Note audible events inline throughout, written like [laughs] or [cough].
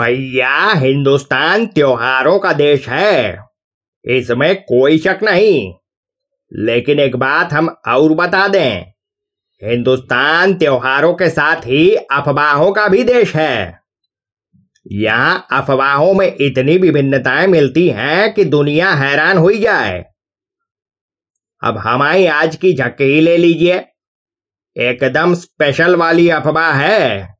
भैया, हिंदुस्तान त्योहारों का देश है। इसमें कोई शक नहीं। लेकिन एक बात हम और बता दें, हिंदुस्तान त्योहारों के साथ ही अफवाहों का भी देश है। यहाँ अफवाहों में इतनी विभिन्नताएँ मिलती हैं कि दुनिया हैरान हुई जाए। अब हमारी आज की झक्की ही ले लीजिए। एकदम स्पेशल वाली अफवाह है।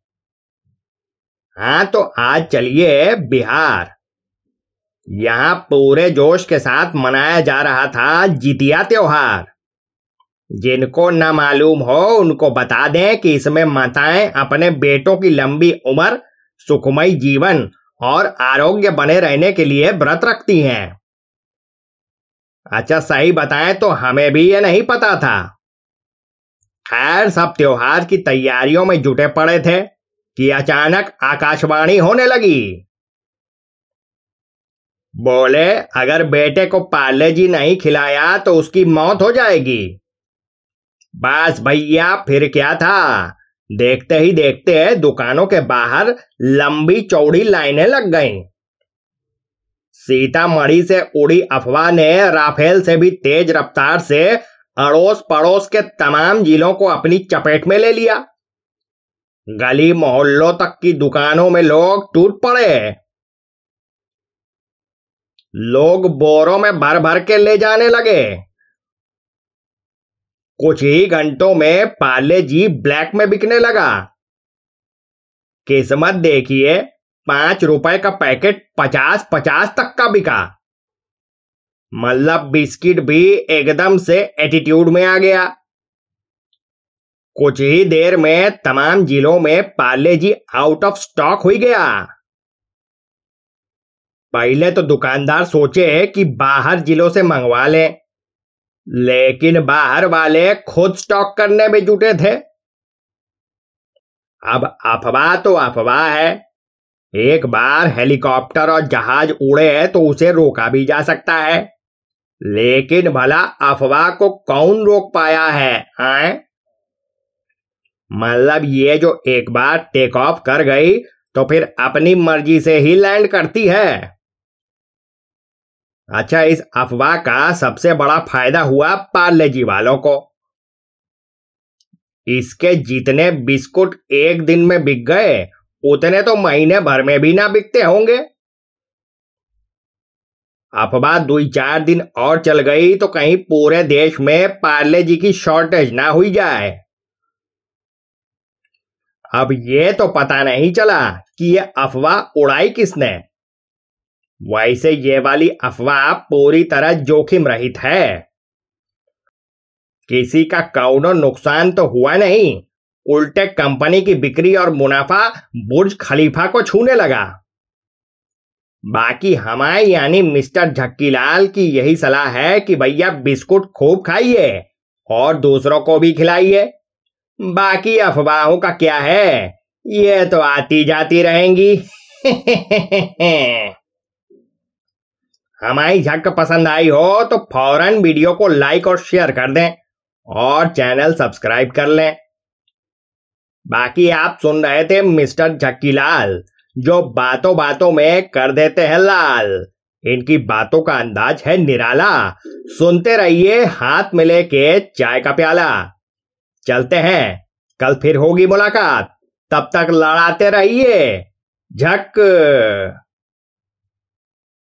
हाँ तो आज चलिए बिहार। यहाँ पूरे जोश के साथ मनाया जा रहा था जितिया त्योहार। जिनको न मालूम हो, उनको बता दें कि इसमें माताएँ अपने बेटों की लंबी उम्र, सुखमय जीवन और आरोग्य बने रहने के लिए व्रत रखती हैं। अच्छा सही बताएँ तो हमें भी ये नहीं पता था। खैर, सब त्योहार की तैयारियों में जुटे पड़े थे। कि अचानक आकाशवाणी होने लगी। बोले, अगर बेटे को पार्ले जी नहीं खिलाया तो उसकी मौत हो जाएगी। बस भैया, फिर क्या था? देखते ही देखते दुकानों के बाहर लंबी चौड़ी लाइनें लग गईं। सीतामढ़ी से उड़ी अफवाह ने राफेल से भी तेज रफ्तार से अड़ोस पड़ोस के तमाम जिलों को अपनी चपेट में ले लिया। गली मोहल्लों तक की दुकानों में लोग टूट पड़े। लोग बोरों में भर भर के ले जाने लगे। कुछ ही घंटों में पाले जी ब्लैक में बिकने लगा। किस्मत देखिए, पाँच रुपए का पैकेट पचास पचास तक का बिका। मतलब बिस्किट भी एकदम से एटीट्यूड में आ गया। कुछ ही देर में तमाम जिलों में Parle G out of stock हुई गया। पहले तो दुकानदार सोचे कि बाहर जिलों से मंगवा लें, लेकिन बाहर वाले खुद स्टॉक करने में जुटे थे। अब अफवाह तो अफवाह है। एक बार हेलीकॉप्टर और जहाज़ उड़े तो उसे रोका भी जा सकता है, लेकिन भला अफवाह को कौन रोक पाया है, आए? मतलब ये जो एक बार टेक ऑफ़ कर गई तो फिर अपनी मर्ज़ी से ही लैंड करती है। अच्छा इस अफवाह का सबसे बड़ा फ़ायदा हुआ पार्ले जी वालों को। इसके जितने बिस्कुट एक दिन में बिक गए, उतने तो महीने भर में भी ना बिकते होंगे। अफवाह दो चार दिन और चल गई तो कहीं पूरे देश में पार्ले जी की शॉर्टेज ना हुई जाए। अब ये तो पता नहीं चला कि ये अफवाह उड़ाई किसने। वैसे ये वाली अफवाह पूरी तरह जोखिम रहित है। किसी का कौनो नुकसान तो हुआ नहीं। उल्टे कंपनी की बिक्री और मुनाफा बुर्ज खलीफा को छूने लगा। बाकी हमारे यानी मिस्टर झक्कीलाल की यही सलाह है कि भैया बिस्कुट खूब खाइए और दूसरों को भी खिलाइए। बाकी अफवाहों का क्या है? ये तो आती जाती रहेंगी। [laughs] हमारी झक पसंद आई हो तो फ़ौरन वीडियो को लाइक और शेयर कर दें और चैनल सब्सक्राइब कर लें। बाकी आप सुन रहे थे मिस्टर झक्कीलाल, जो बातों बातों में कर देते हैं लाल। इनकी बातों का अंदाज है निराला। सुनते रहिए हाथ मिले के चाय का प्याला। चलते हैं। कल फिर होगी मुलाकात। तब तक लड़ाते रहिए। झक।